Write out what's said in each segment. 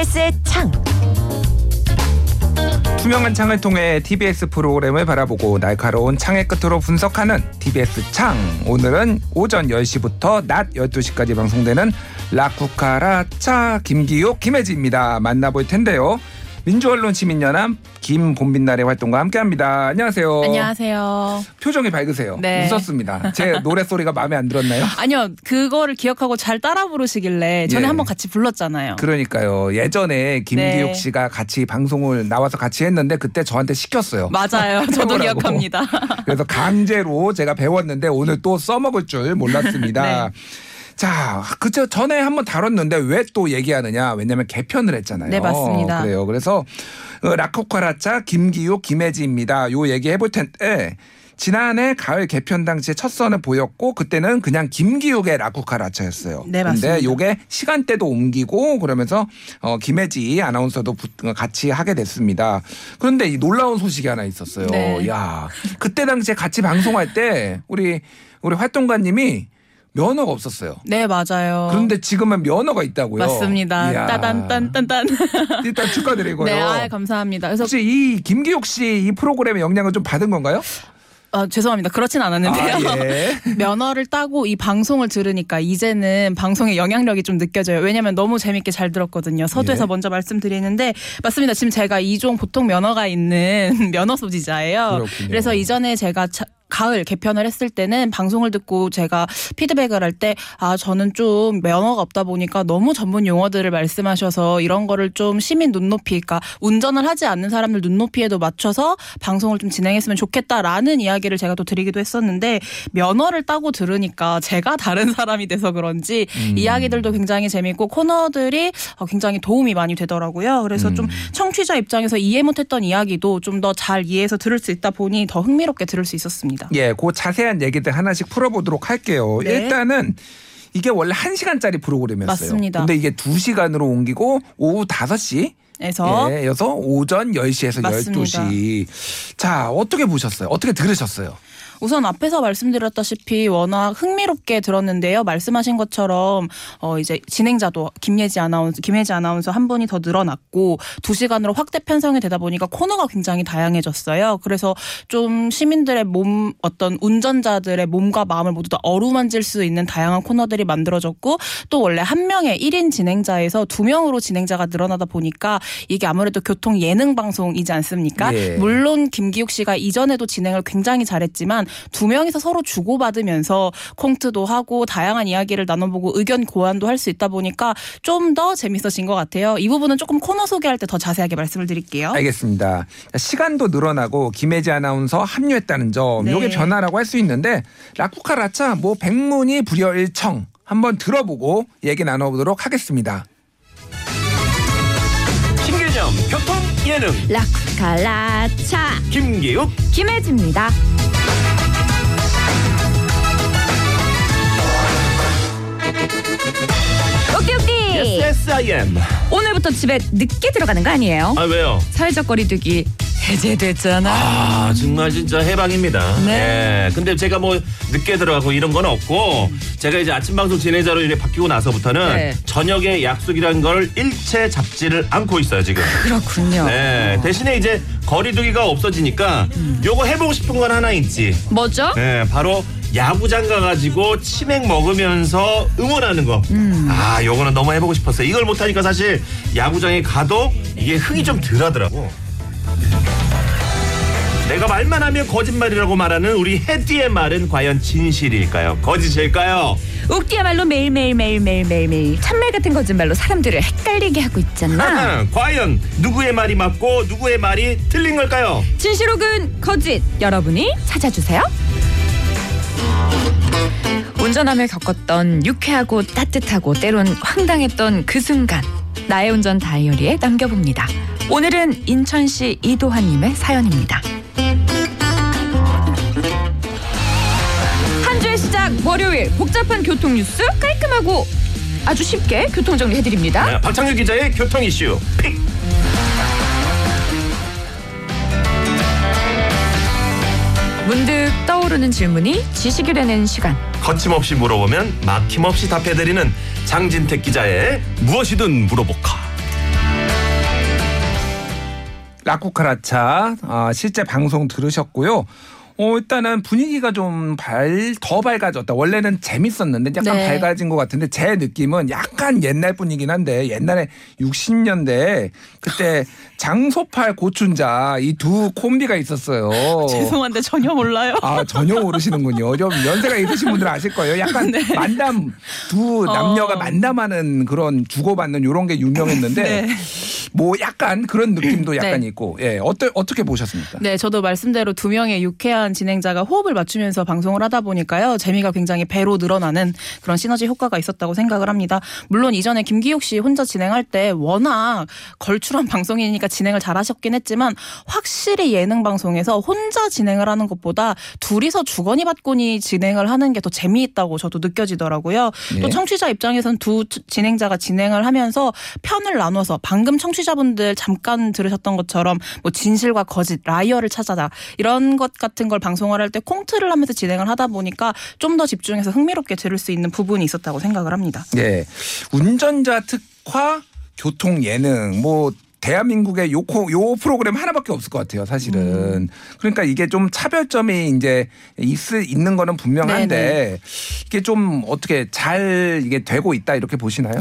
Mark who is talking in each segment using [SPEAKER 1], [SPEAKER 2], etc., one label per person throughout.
[SPEAKER 1] TBS의 창.
[SPEAKER 2] 투명한 창을 통해 TBS 프로그램을 바라보고 날카로운 창의 끝으로 분석하는 TBS 창. 오늘은 오전 10시부터 낮 12시까지 방송되는 라쿠카라차 김기욱 김혜지입니다. 만나볼 텐데요. 민주언론 시민연합 김봄빛날의 활동과 함께합니다. 안녕하세요.
[SPEAKER 3] 안녕하세요.
[SPEAKER 2] 표정이 밝으세요.
[SPEAKER 3] 네.
[SPEAKER 2] 웃었습니다. 제 노래 소리가 마음에 안 들었나요?
[SPEAKER 3] 아니요, 그거를 기억하고 잘 따라 부르시길래 전에
[SPEAKER 2] 예.
[SPEAKER 3] 한번 같이 불렀잖아요.
[SPEAKER 2] 그러니까요. 예전에 김기욱
[SPEAKER 3] 네.
[SPEAKER 2] 씨가 같이 방송을 나와서 같이 했는데 그때 저한테 시켰어요.
[SPEAKER 3] 맞아요. 저도. 기억합니다.
[SPEAKER 2] 그래서 강제로 제가 배웠는데 오늘 또 써먹을 줄 몰랐습니다.
[SPEAKER 3] 네.
[SPEAKER 2] 자, 그저 전에 한번 다뤘는데 왜 또 얘기하느냐? 왜냐면 개편을 했잖아요.
[SPEAKER 3] 네, 맞습니다.
[SPEAKER 2] 그래요. 그래서 어, 라코카라차 김기욱 김혜지입니다. 요 얘기 해볼 텐데 지난해 가을 개편 당시에 첫 선을 보였고 그때는 그냥 김기욱의 라쿠카라차였어요.
[SPEAKER 3] 네,
[SPEAKER 2] 근데
[SPEAKER 3] 맞습니다.
[SPEAKER 2] 요게 시간대도 옮기고 그러면서 어 김혜지 아나운서도 붙- 같이 하게 됐습니다. 그런데 이 놀라운 소식이 하나 있었어요.
[SPEAKER 3] 네.
[SPEAKER 2] 야, 그때 당시에 같이 방송할 때 우리 우리 활동가님이 면허가 없었어요.
[SPEAKER 3] 네, 맞아요.
[SPEAKER 2] 그런데 지금은 면허가 있다고요.
[SPEAKER 3] 맞습니다.
[SPEAKER 2] 이야.
[SPEAKER 3] 따단딴딴딴.
[SPEAKER 2] 일단 축하드리고요.
[SPEAKER 3] 네, 아, 감사합니다. 그래서
[SPEAKER 2] 혹시 이 김기욱 씨이 프로그램의 영향을 좀 받은 건가요?
[SPEAKER 3] 아, 죄송합니다. 그렇진 않았는데요.
[SPEAKER 2] 아, 예.
[SPEAKER 3] 면허를 따고 이 방송을 들으니까 이제는 방송의 영향력이 좀 느껴져요. 왜냐면 너무 재밌게 잘 들었거든요. 서두에서
[SPEAKER 2] 예.
[SPEAKER 3] 먼저 말씀드리는데 맞습니다. 지금 제가 이종 보통 면허가 있는 면허 소지자예요.
[SPEAKER 2] 그렇군요.
[SPEAKER 3] 그래서 이전에 제가 차- 가을 개편을 했을 때는 방송을 듣고 제가 피드백을 할 때 아 저는 좀 면허가 없다 보니까 너무 전문 용어들을 말씀하셔서 이런 거를 좀 시민 눈높이 그러니까 운전을 하지 않는 사람들 눈높이에도 맞춰서 방송을 좀 진행했으면 좋겠다라는 이야기를 제가 또 드리기도 했었는데 면허를 따고 들으니까 제가 다른 사람이 돼서 그런지
[SPEAKER 2] 음.
[SPEAKER 3] 이야기들도 굉장히 재밌고 코너들이 어, 굉장히 도움이 많이 되더라고요. 그래서
[SPEAKER 2] 음.
[SPEAKER 3] 좀 청취자 입장에서 이해 못했던 이야기도 좀 더 잘 이해해서 들을 수 있다 보니 더 흥미롭게 들을 수 있었습니다.
[SPEAKER 2] 예, 그 자세한 얘기들 하나씩 풀어보도록 할게요.
[SPEAKER 3] 네.
[SPEAKER 2] 일단은 이게 원래 1시간짜리 프로그램이었어요.
[SPEAKER 3] 맞습니다.
[SPEAKER 2] 근데 이게 2시간으로 옮기고 오후 5시
[SPEAKER 3] 그래서
[SPEAKER 2] 예, 여서 오전 10시에서
[SPEAKER 3] 맞습니다.
[SPEAKER 2] 12시. 자, 어떻게 보셨어요? 어떻게 들으셨어요?
[SPEAKER 3] 우선 앞에서 말씀드렸다시피 워낙 흥미롭게 들었는데요. 말씀하신 것처럼 어 이제 진행자도 김예지 아나운서, 김혜지 아나운서 한 분이 더 늘어났고 두 시간으로 확대 편성이 되다 보니까 코너가 굉장히 다양해졌어요. 그래서 좀 시민들의 몸 어떤 운전자들의 몸과 마음을 모두 다 어루만질 수 있는 다양한 코너들이 만들어졌고 또 원래 한 명의 1인 진행자에서 두 명으로 진행자가 늘어나다 보니까 이게 아무래도 교통 예능 방송이지 않습니까?
[SPEAKER 2] 예.
[SPEAKER 3] 물론 김기욱 씨가 이전에도 진행을 굉장히 잘했지만 두 명이서 서로 주고받으면서 콩트도 하고 다양한 이야기를 나눠보고 의견 고안도 할 수 있다 보니까 좀 더 재밌어진 것 같아요. 이 부분은 조금 코너 소개할 때 더 자세하게 말씀을 드릴게요.
[SPEAKER 2] 알겠습니다. 자, 시간도 늘어나고 김혜지 아나운서 합류했다는 점,
[SPEAKER 3] 네.
[SPEAKER 2] 요게 변화라고 할 수 있는데 라쿠카 라차 뭐 백문이 불여일청 한번 들어보고 얘기 나눠보도록 하겠습니다.
[SPEAKER 4] 신개념 교통 예능
[SPEAKER 1] 라쿠카 라차
[SPEAKER 4] 김기욱
[SPEAKER 1] 김혜지입니다. 오키.
[SPEAKER 4] yes yes I am
[SPEAKER 1] 오늘부터 집에 늦게 들어가는 거 아니에요?
[SPEAKER 4] 아 왜요?
[SPEAKER 1] 사회적 거리두기 해제됐잖아.
[SPEAKER 4] 아 정말 진짜 해방입니다.
[SPEAKER 1] 네.
[SPEAKER 4] 예. 근데 제가 뭐 늦게 들어가고 이런 건 없고 제가 이제 아침 방송 진행자로 이렇게 바뀌고 나서부터는
[SPEAKER 1] 네.
[SPEAKER 4] 저녁에 약속이라는 걸 일체 잡지를 않고 있어요 지금.
[SPEAKER 1] 그렇군요.
[SPEAKER 4] 네. 대신에 이제 거리두기가 없어지니까
[SPEAKER 1] 음.
[SPEAKER 4] 요거 해보고 싶은 건 하나 있지.
[SPEAKER 1] 뭐죠?
[SPEAKER 4] 네, 바로 야구장 가가지고 치맥 먹으면서 응원하는 거.
[SPEAKER 1] 음.
[SPEAKER 4] 아, 요거는 너무 해보고 싶었어요. 이걸 못하니까 사실 야구장에 가도 이게 흥이 좀 덜하더라고. 내가 말만 하면 거짓말이라고 말하는 우리 해띠의 말은 과연 진실일까요? 거짓일까요?
[SPEAKER 1] 옥디야말로 매일매일 매일매일 매일매일 참말 같은 거짓말로 사람들을 헷갈리게 하고 있잖아.
[SPEAKER 4] 과연 누구의 말이 맞고 누구의 말이 틀린 걸까요?
[SPEAKER 1] 진실 혹은 거짓 여러분이 찾아주세요. 운전하며 겪었던 유쾌하고 따뜻하고 때론 황당했던 그 순간 나의 운전 다이어리에 남겨봅니다. 오늘은 인천시 이도환님의 사연입니다. 월요일 복잡한 교통 뉴스 깔끔하고 아주 쉽게 교통 정리해 드립니다.
[SPEAKER 4] 네, 박창규 기자의 교통 이슈 픽.
[SPEAKER 1] 문득 떠오르는 질문이 지식이 되는 시간.
[SPEAKER 4] 거침없이 물어보면 막힘없이 답해드리는 장진택 기자의 무엇이든 물어보카.
[SPEAKER 2] 라쿠카라차 아, 실제 방송 들으셨고요. 어, 일단은 분위기가 좀 발, 더 밝아졌다. 원래는 재밌었는데 약간
[SPEAKER 3] 네.
[SPEAKER 2] 밝아진 것 같은데 제 느낌은 약간 옛날 분이긴 한데 옛날에 60년대 그때 장소팔 고춘자 이 두 콤비가 있었어요.
[SPEAKER 3] 죄송한데 전혀 몰라요.
[SPEAKER 2] 아 전혀 모르시는군요. 좀 연세가 있으신 분들은 아실 거예요. 약간
[SPEAKER 3] 네.
[SPEAKER 2] 만담 두 남녀가
[SPEAKER 3] 어.
[SPEAKER 2] 만담하는 그런 주고받는 이런 게 유명했는데
[SPEAKER 3] 네.
[SPEAKER 2] 뭐 약간 그런 느낌도 약간
[SPEAKER 3] 네.
[SPEAKER 2] 있고 예 어떠 어떻게 보셨습니까?
[SPEAKER 3] 네, 저도 말씀대로 두 명의 유쾌한 진행자가 호흡을 맞추면서 방송을 하다 보니까요. 재미가 굉장히 배로 늘어나는 그런 시너지 효과가 있었다고 생각을 합니다. 물론 이전에 김기욱 씨 혼자 진행할 때 워낙 걸출한 방송이니까 진행을 잘 하셨긴 했지만 확실히 예능 방송에서 혼자 진행을 하는 것보다 둘이서 주거니 받거니 진행을 하는 게 더 재미있다고 저도 느껴지더라고요.
[SPEAKER 2] 예.
[SPEAKER 3] 또 청취자 입장에선 두 진행자가 진행을 하면서 편을 나눠서 방금 청취자분들 잠깐 들으셨던 것처럼 뭐 진실과 거짓, liar를 찾아라 이런 것 같은 걸 방송을 할 때 콩트를 하면서 진행을 하다 보니까 좀 더 집중해서 흥미롭게 들을 수 있는 부분이 있었다고 생각을 합니다.
[SPEAKER 2] 예 운전자 특화 교통 예능 뭐 대한민국의 요, 코- 요 프로그램 하나밖에 없을 것 같아요, 사실은.
[SPEAKER 3] 음.
[SPEAKER 2] 그러니까 이게 좀 차별점이 이제 있, 있는 거는 분명한데
[SPEAKER 3] 네네.
[SPEAKER 2] 이게 좀 어떻게 잘 이게 되고 있다 이렇게 보시나요?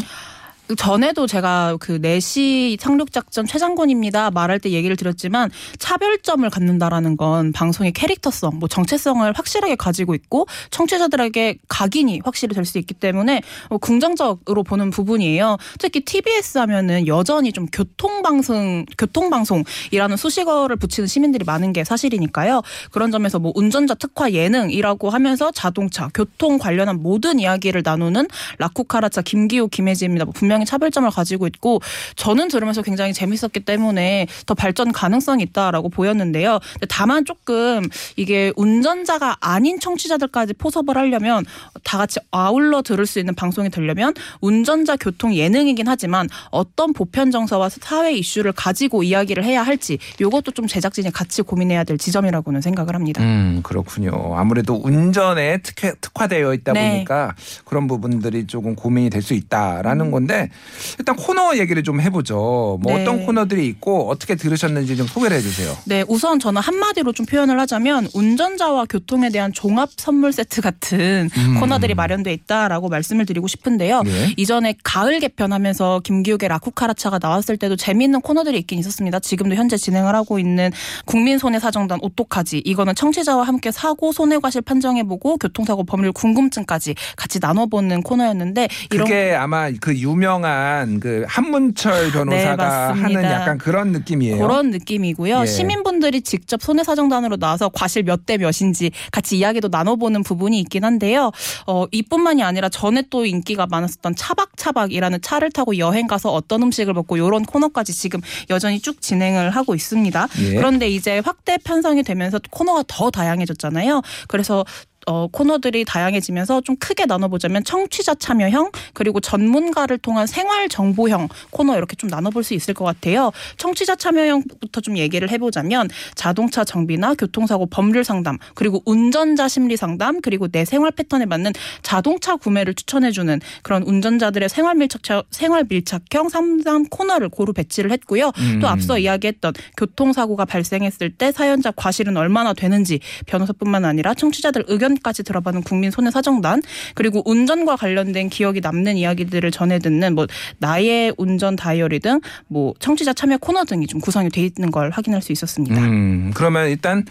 [SPEAKER 3] 전에도 제가 그 4시 상륙작전 최장군입니다 말할 때 얘기를 드렸지만 차별점을 갖는다라는 건 방송의 캐릭터성, 뭐 정체성을 확실하게 가지고 있고 청취자들에게 각인이 확실히 될 수 있기 때문에 뭐 긍정적으로 보는 부분이에요. 특히 TBS 하면은 여전히 좀 교통방송, 교통방송이라는 수식어를 붙이는 시민들이 많은 게 사실이니까요. 그런 점에서 뭐 운전자 특화 예능이라고 하면서 자동차, 교통 관련한 모든 이야기를 나누는 라쿠카라차 김기호, 김혜지입니다. 뭐 분명 히 차별점을 가지고 있고 저는 들으면서 굉장히 재밌었기 때문에 더 발전 가능성이 있다라고 보였는데요. 다만 조금 이게 운전자가 아닌 청취자들까지 포섭을 하려면 다 같이 아울러 들을 수 있는 방송이 되려면 운전자 교통 예능이긴 하지만 어떤 보편 정서와 사회 이슈를 가지고 이야기를 해야 할지 이것도 좀 제작진이 같이 고민해야 될 지점이라고는 생각을 합니다.
[SPEAKER 2] 음, 그렇군요. 아무래도 운전에 특화, 특화되어 있다
[SPEAKER 3] 네.
[SPEAKER 2] 보니까 그런 부분들이 조금 고민이 될 수 있다라는 건데 일단 코너 얘기를 좀 해보죠. 뭐
[SPEAKER 3] 네.
[SPEAKER 2] 어떤 코너들이 있고 어떻게 들으셨는지 좀 소개를 해주세요.
[SPEAKER 3] 네, 우선 저는 한마디로 좀 표현을 하자면 운전자와 교통에 대한 종합 선물 세트 같은
[SPEAKER 2] 음.
[SPEAKER 3] 코너들이 마련돼 있다라고 말씀을 드리고 싶은데요.
[SPEAKER 2] 예.
[SPEAKER 3] 이전에 가을 개편하면서 김기욱의 라쿠카라차가 나왔을 때도 재미있는 코너들이 있긴 있었습니다. 지금도 현재 진행을 하고 있는 국민 손해 사정단 오똑하지 이거는 청취자와 함께 사고 손해 과실 판정해보고 교통사고 법률 궁금증까지 같이 나눠보는 코너였는데 이런
[SPEAKER 2] 그게 아마 그 유명 한 그 한문철 변호사가
[SPEAKER 3] 네, 맞습니다.
[SPEAKER 2] 하는 약간 그런 느낌이에요.
[SPEAKER 3] 그런 느낌이고요.
[SPEAKER 2] 예.
[SPEAKER 3] 시민분들이 직접 손해사정단으로 나와서 과실 몇 대 몇인지 같이 이야기도 나눠보는 부분이 있긴 한데요. 어, 이뿐만이 아니라 전에 또 인기가 많았었던 차박차박이라는 차를 타고 여행 가서 어떤 음식을 먹고 이런 코너까지 지금 여전히 쭉 진행을 하고 있습니다.
[SPEAKER 2] 예.
[SPEAKER 3] 그런데 이제 확대 편성이 되면서 코너가 더 다양해졌잖아요. 그래서 어, 코너들이 다양해지면서 좀 크게 나눠보자면 청취자 참여형 그리고 전문가를 통한 생활 정보형 코너 이렇게 좀 나눠볼 수 있을 것 같아요. 청취자 참여형부터 좀 얘기를 해보자면 자동차 정비나 교통사고 법률 상담 그리고 운전자 심리 상담 그리고 내 생활 패턴에 맞는 자동차 구매를 추천해주는 그런 운전자들의 생활 밀착 생활 밀착형 상담 코너를 고루 배치를 했고요.
[SPEAKER 2] 음.
[SPEAKER 3] 또 앞서 이야기했던 교통사고가 발생했을 때 사연자 과실은 얼마나 되는지 변호사뿐만 아니라 청취자들 의견 까지 들어보는 국민 손해 사정단 그리고 운전과 관련된 기억이 남는 이야기들을 전해 듣는 뭐 나의 운전 다이어리 등 뭐 청취자 참여 코너 등이 좀 구성이 돼 있는 걸 확인할 수 있었습니다.
[SPEAKER 2] 음, 그러면 일단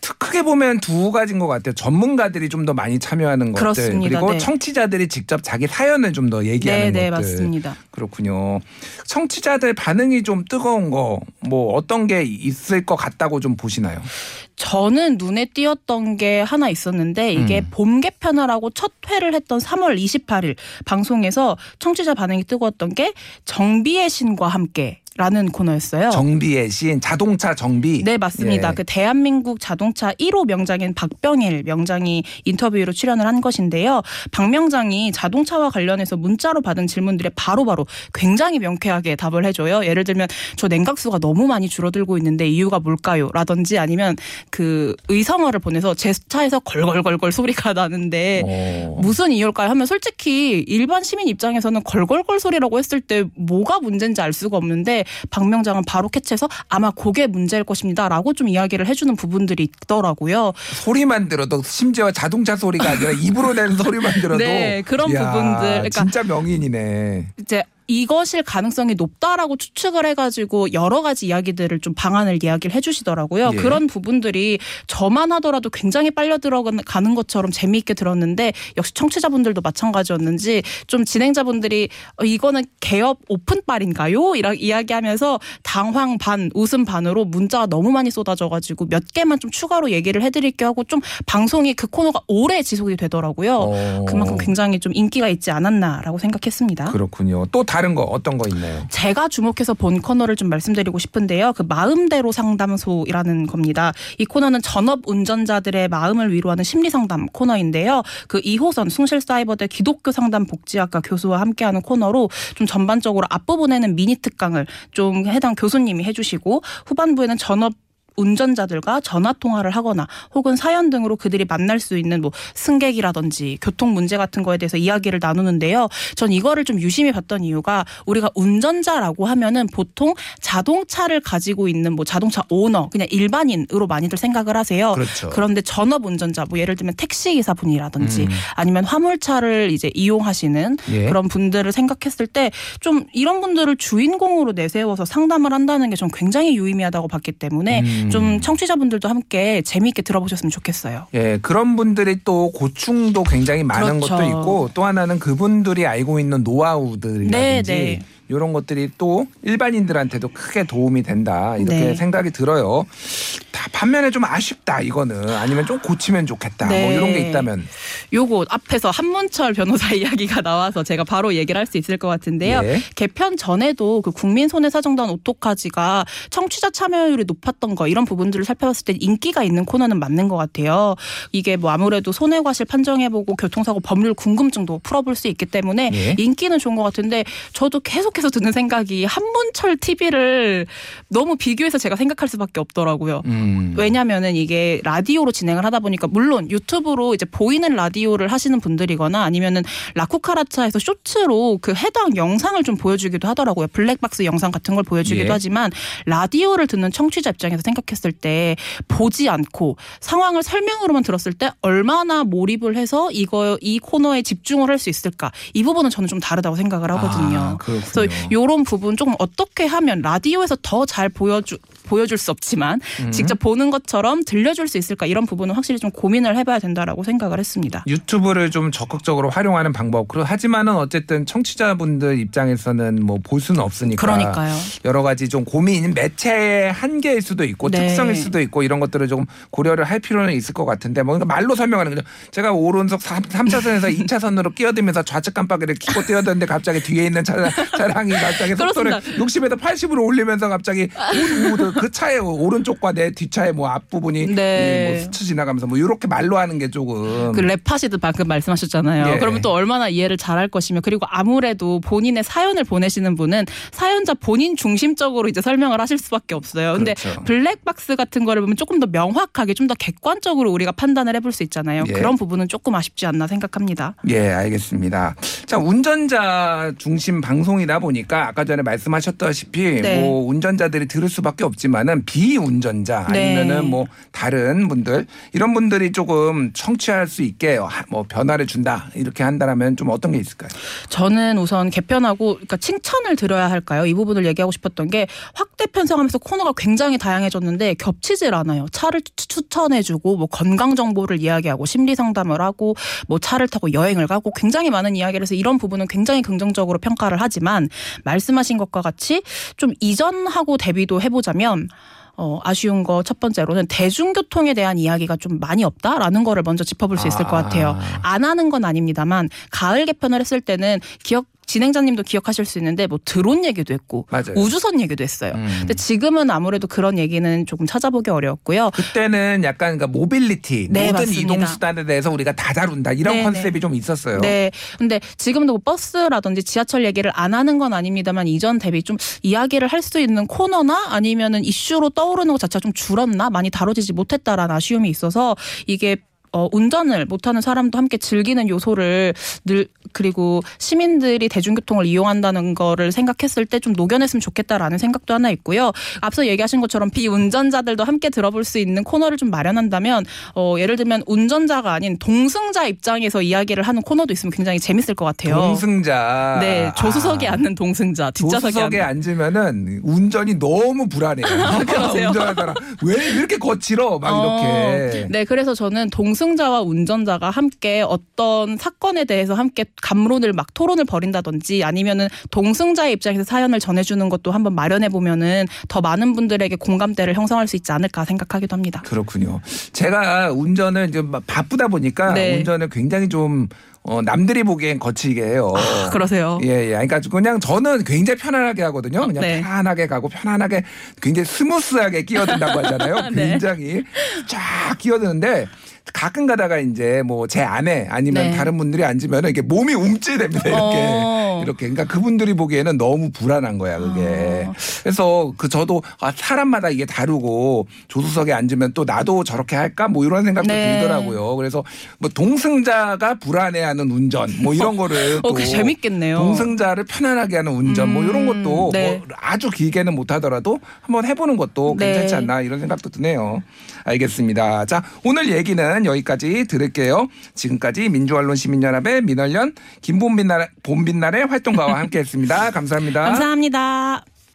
[SPEAKER 2] 트- 크게 보면 두 가지인 것 같아요. 전문가들이 좀 더 많이 참여하는 것들
[SPEAKER 3] 그렇습니다.
[SPEAKER 2] 그리고
[SPEAKER 3] 네.
[SPEAKER 2] 청취자들이 직접 자기 사연을 좀 더 얘기하는
[SPEAKER 3] 네, 네,
[SPEAKER 2] 것들.
[SPEAKER 3] 맞습니다.
[SPEAKER 2] 그렇군요. 청취자들 반응이 좀 뜨거운 거 뭐 어떤 게 있을 것 같다고 좀 보시나요?
[SPEAKER 3] 저는 눈에 띄었던 게 하나 있었는데 이게
[SPEAKER 2] 음.
[SPEAKER 3] 봄 개편을 하고 첫 회를 했던 3월 28일 방송에서 청취자 반응이 뜨거웠던 게 정비의 신과 함께 라는 코너였어요.
[SPEAKER 2] 정비의 신 자동차 정비.
[SPEAKER 3] 네, 맞습니다.
[SPEAKER 2] 예.
[SPEAKER 3] 그 대한민국 자동차 1호 명장인 박병일 명장이 인터뷰로 출연을 한 것인데요. 박 명장이 자동차와 관련해서 문자로 받은 질문들에 바로 바로 굉장히 명쾌하게 답을 해줘요. 예를 들면 저 냉각수가 너무 많이 줄어들고 있는데 이유가 뭘까요? 라든지 아니면 그 의성어를 보내서 제 차에서 걸걸걸걸 소리가 나는데
[SPEAKER 2] 어.
[SPEAKER 3] 무슨 이유일까요? 하면 솔직히 일반 시민 입장에서는 걸걸걸 소리라고 했을 때 뭐가 문제인지 알 수가 없는데 박명장은 바로 캐치해서 아마 그게 문제일 것입니다라고 좀 이야기를 해주는 부분들이 있더라고요.
[SPEAKER 2] 소리만 들어도 심지어 자동차 소리가 아니라 입으로 내는 소리만 들어도
[SPEAKER 3] 네, 그런 부분들. 그러니까
[SPEAKER 2] 진짜 명인이네.
[SPEAKER 3] 이제 이것일 가능성이 높다라고 추측을 해가지고 여러 가지 이야기들을 좀 방안을 이야기를 해주시더라고요.
[SPEAKER 2] 예.
[SPEAKER 3] 그런 부분들이 저만 하더라도 굉장히 빨려 들어가는 것처럼 재미있게 들었는데 역시 청취자분들도 마찬가지였는지 좀 진행자분들이 어, 이거는 개업 오픈빨인가요? 이라 이야기하면서 당황 반 웃음 반으로 문자가 너무 많이 쏟아져가지고 몇 개만 좀 추가로 얘기를 해드릴게 하고 좀 방송이 그 코너가 오래 지속이 되더라고요.
[SPEAKER 2] 어.
[SPEAKER 3] 그만큼 굉장히 좀 인기가 있지 않았나라고 생각했습니다.
[SPEAKER 2] 그렇군요. 또 다른 거 어떤 거 있나요?
[SPEAKER 3] 제가 주목해서 본 코너를 좀 말씀드리고 싶은데요. 그 마음대로 상담소이라는 겁니다. 이 코너는 전업 운전자들의 마음을 위로하는 심리 상담 코너인데요. 그 2호선 숭실사이버대 기독교 상담 복지학과 교수와 함께하는 코너로 좀 전반적으로 앞부분에는 미니 특강을 좀 해당 교수님이 해주시고 후반부에는 전업 운전자들과 전화 통화를 하거나 혹은 사연 등으로 그들이 만날 수 있는 뭐 승객이라든지 교통 문제 같은 거에 대해서 이야기를 나누는데요. 전 이거를 좀 유심히 봤던 이유가 우리가 운전자라고 하면은 보통 자동차를 가지고 있는 뭐 자동차 오너 그냥 일반인으로 많이들 생각을 하세요.
[SPEAKER 2] 그렇죠.
[SPEAKER 3] 그런데 전업 운전자 뭐 예를 들면 택시 기사분이라든지
[SPEAKER 2] 음.
[SPEAKER 3] 아니면 화물차를 이제 이용하시는
[SPEAKER 2] 예.
[SPEAKER 3] 그런 분들을 생각했을 때 좀 이런 분들을 주인공으로 내세워서 상담을 한다는 게전 굉장히 유의미하다고 봤기 때문에
[SPEAKER 2] 음.
[SPEAKER 3] 좀 청취자분들도 함께 재미있게 들어보셨으면 좋겠어요.
[SPEAKER 2] 예, 그런 분들이 또 고충도 굉장히 많은
[SPEAKER 3] 그렇죠.
[SPEAKER 2] 것도 있고 또 하나는 그분들이 알고 있는 노하우들이라든지
[SPEAKER 3] 네, 네.
[SPEAKER 2] 이런 것들이 또 일반인들한테도 크게 도움이 된다 이렇게
[SPEAKER 3] 네.
[SPEAKER 2] 생각이 들어요. 다 반면에 좀 아쉽다 이거는 아니면 좀 고치면 좋겠다 뭐
[SPEAKER 3] 네.
[SPEAKER 2] 이런 게 있다면
[SPEAKER 3] 요거 앞에서 한문철 변호사 이야기가 나와서 제가 바로 얘기를 할 수 있을 것 같은데요.
[SPEAKER 2] 예.
[SPEAKER 3] 개편 전에도 그 국민 손해사정단 오토카지가 청취자 참여율이 높았던 거 이런 부분들을 살펴봤을 때 인기가 있는 코너는 맞는 것 같아요. 이게 뭐 아무래도 손해과실 판정해보고 교통사고 법률 궁금증도 풀어볼 수 있기 때문에
[SPEAKER 2] 예.
[SPEAKER 3] 인기는 좋은 것 같은데 저도 계속 해서 드는 생각이 한문철 TV를 너무 비교해서 제가 생각할 수밖에 없더라고요.
[SPEAKER 2] 음.
[SPEAKER 3] 왜냐면은 이게 라디오로 진행을 하다 보니까 물론 유튜브로 이제 보이는 라디오를 하시는 분들이거나 아니면은 라쿠카라차에서 쇼츠로 그 해당 영상을 좀 보여주기도 하더라고요. 블랙박스 영상 같은 걸 보여주기도
[SPEAKER 2] 예.
[SPEAKER 3] 하지만 라디오를 듣는 청취자 입장에서 생각했을 때 보지 않고 상황을 설명으로만 들었을 때 얼마나 몰입을 해서 이거 이 코너에 집중을 할 수 있을까 이 부분은 저는 좀 다르다고 생각을 하거든요.
[SPEAKER 2] 아,
[SPEAKER 3] 그래서
[SPEAKER 2] 요.
[SPEAKER 3] 요런 부분 조금 어떻게 하면 라디오에서 더 잘 보여주 보여줄 수 없지만
[SPEAKER 2] 음.
[SPEAKER 3] 직접 보는 것처럼 들려줄 수 있을까 이런 부분은 확실히 좀 고민을 해봐야 된다라고 생각을 했습니다.
[SPEAKER 2] 유튜브를 좀 적극적으로 활용하는 방법. 그리고 하지만은 어쨌든 청취자분들 입장에서는 뭐 볼 수는 없으니까.
[SPEAKER 3] 그러니까요.
[SPEAKER 2] 여러 가지 좀 고민, 매체의 한계일 수도 있고
[SPEAKER 3] 네.
[SPEAKER 2] 특성일 수도 있고 이런 것들을 좀 고려를 할 필요는 있을 것 같은데 뭐 그러니까 말로 설명하는 거죠. 제가 오른쪽 3 차선에서 2차선으로 끼어들면서 좌측 깜빡이를 켜고 뛰어드는데 갑자기 뒤에 있는 차량, 차량이 갑자기 속도를
[SPEAKER 3] 그렇습니다.
[SPEAKER 2] 60에서 80으로 올리면서 갑자기 우우우드 그 차의 오른쪽과 내 뒷차의 뭐 앞부분이
[SPEAKER 3] 네.
[SPEAKER 2] 이뭐 스쳐 지나가면서 뭐 이렇게 말로 하는 게 조금
[SPEAKER 3] 그 랩하시듯 방금 말씀하셨잖아요.
[SPEAKER 2] 예.
[SPEAKER 3] 그러면 또 얼마나 이해를 잘할 것이며 그리고 아무래도 본인의 사연을 보내시는 분은 사연자 본인 중심적으로 이제 설명을 하실 수밖에 없어요. 근데
[SPEAKER 2] 그렇죠.
[SPEAKER 3] 블랙박스 같은 거를 보면 조금 더 명확하게 좀 더 객관적으로 우리가 판단을 해볼 수 있잖아요.
[SPEAKER 2] 예.
[SPEAKER 3] 그런 부분은 조금 아쉽지 않나 생각합니다.
[SPEAKER 2] 예, 알겠습니다. 자, 운전자 중심 방송이다 보니까 아까 전에 말씀하셨다시피
[SPEAKER 3] 네.
[SPEAKER 2] 뭐 운전자들이 들을 수밖에 없지만은 비운전자
[SPEAKER 3] 네.
[SPEAKER 2] 아니면은 뭐 다른 분들 이런 분들이 조금 청취할 수 있게 하- 뭐 변화를 준다 이렇게 한다라면 좀 어떤 게 있을까요?
[SPEAKER 3] 저는 우선 개편하고 그러니까 칭찬을 드려야 할까요? 이 부분을 얘기하고 싶었던 게 확대 편성하면서 코너가 굉장히 다양해졌는데 겹치질 않아요. 차를 추- 추천해주고 뭐 건강 정보를 이야기하고 심리 상담을 하고 뭐 차를 타고 여행을 가고 굉장히 많은 이야기를 해서 이런 부분은 굉장히 긍정적으로 평가를 하지만 말씀하신 것과 같이 좀 이전하고 대비도 해보자면 어, 아쉬운 거 첫 번째로는 대중교통에 대한 이야기가 좀 많이 없다라는 거를 먼저 짚어볼 수 있을 것 같아요. 안 하는 건 아닙니다만 가을 개편을 했을 때는 기억 진행자님도 기억하실 수 있는데 뭐 드론 얘기도 했고
[SPEAKER 2] 맞아요.
[SPEAKER 3] 우주선 얘기도 했어요.
[SPEAKER 2] 음.
[SPEAKER 3] 근데 지금은 아무래도 그런 얘기는 조금 찾아보기 어려웠고요.
[SPEAKER 2] 그때는 약간 그러니까 모빌리티
[SPEAKER 3] 네,
[SPEAKER 2] 모든. 이동 수단에 대해서 우리가 다 다룬다 이런
[SPEAKER 3] 네,
[SPEAKER 2] 컨셉이
[SPEAKER 3] 네.
[SPEAKER 2] 좀 있었어요.
[SPEAKER 3] 네. 근데 지금도 뭐 버스라든지 지하철 얘기를 안 하는 건 아닙니다만 이전 대비 좀 이야기를 할 수 있는 코너나 아니면은 이슈로 떠오르는 것 자체가 좀 줄었나 많이 다뤄지지 못했다라는 아쉬움이 있어서 이게 어, 운전을 못하는 사람도 함께 즐기는 요소를 늘 그리고 시민들이 대중교통을 이용한다는 거를 생각했을 때 좀 녹여냈으면 좋겠다라는 생각도 하나 있고요. 앞서 얘기하신 것처럼 비운전자들도 함께 들어볼 수 있는 코너를 좀 마련한다면 어, 예를 들면 운전자가 아닌 동승자 입장에서 이야기를 하는 코너도 있으면 굉장히 재밌을 것 같아요.
[SPEAKER 2] 동승자.
[SPEAKER 3] 네, 조수석에
[SPEAKER 2] 아.
[SPEAKER 3] 앉는 동승자, 뒷좌석에
[SPEAKER 2] 조수석에. 앉으면은 운전이 너무 불안해요. 사람 왜 이렇게 거칠어? 막
[SPEAKER 3] 어,
[SPEAKER 2] 이렇게.
[SPEAKER 3] 네, 그래서 저는 동승 자와 운전자가 함께 어떤 사건에 대해서 함께 감론을 막 토론을 벌인다든지 아니면은 동승자의 입장에서 사연을 전해주는 것도 한번 마련해 보면은 더 많은 분들에게 공감대를 형성할 수 있지 않을까 생각하기도 합니다.
[SPEAKER 2] 그렇군요. 제가 운전을 이제 막 바쁘다 보니까
[SPEAKER 3] 네.
[SPEAKER 2] 운전을 굉장히 좀 어, 남들이 보기엔 거칠게 해요.
[SPEAKER 3] 아, 그러세요?
[SPEAKER 2] 예, 예. 그러니까 그냥 저는 굉장히 편안하게 하거든요. 그냥
[SPEAKER 3] 네.
[SPEAKER 2] 편안하게 가고 편안하게 굉장히 스무스하게 끼어든다고 하잖아요.
[SPEAKER 3] 네.
[SPEAKER 2] 굉장히 쫙 끼어드는데 가끔 가다가 이제 뭐 제 아내 아니면
[SPEAKER 3] 네.
[SPEAKER 2] 다른 분들이 앉으면 이렇게 몸이 움찔됩니다. 이렇게.
[SPEAKER 3] 어.
[SPEAKER 2] 이렇게. 그러니까 그분들이 보기에는 너무 불안한 거야, 그게.
[SPEAKER 3] 어.
[SPEAKER 2] 그래서 그 저도 아, 사람마다 이게 다르고 조수석에 앉으면 또 나도 저렇게 할까 뭐 이런 생각도
[SPEAKER 3] 네.
[SPEAKER 2] 들더라고요. 그래서 뭐 동승자가 불안해하는 운전 뭐 이런 거를
[SPEAKER 3] 어, 또그 재밌겠네요.
[SPEAKER 2] 동승자를 편안하게 하는 운전 뭐 이런
[SPEAKER 3] 음,
[SPEAKER 2] 것도
[SPEAKER 3] 네.
[SPEAKER 2] 뭐 아주 길게는 못 하더라도 한번 해보는 것도
[SPEAKER 3] 네.
[SPEAKER 2] 괜찮지 않나 이런 생각도 드네요. 알겠습니다. 자 오늘 얘기는 여기까지 들을게요. 지금까지 민주언론 시민연합의 민얼련 김본빈날 본빛날의 활동가와 함께했습니다. 감사합니다.
[SPEAKER 3] 감사합니다.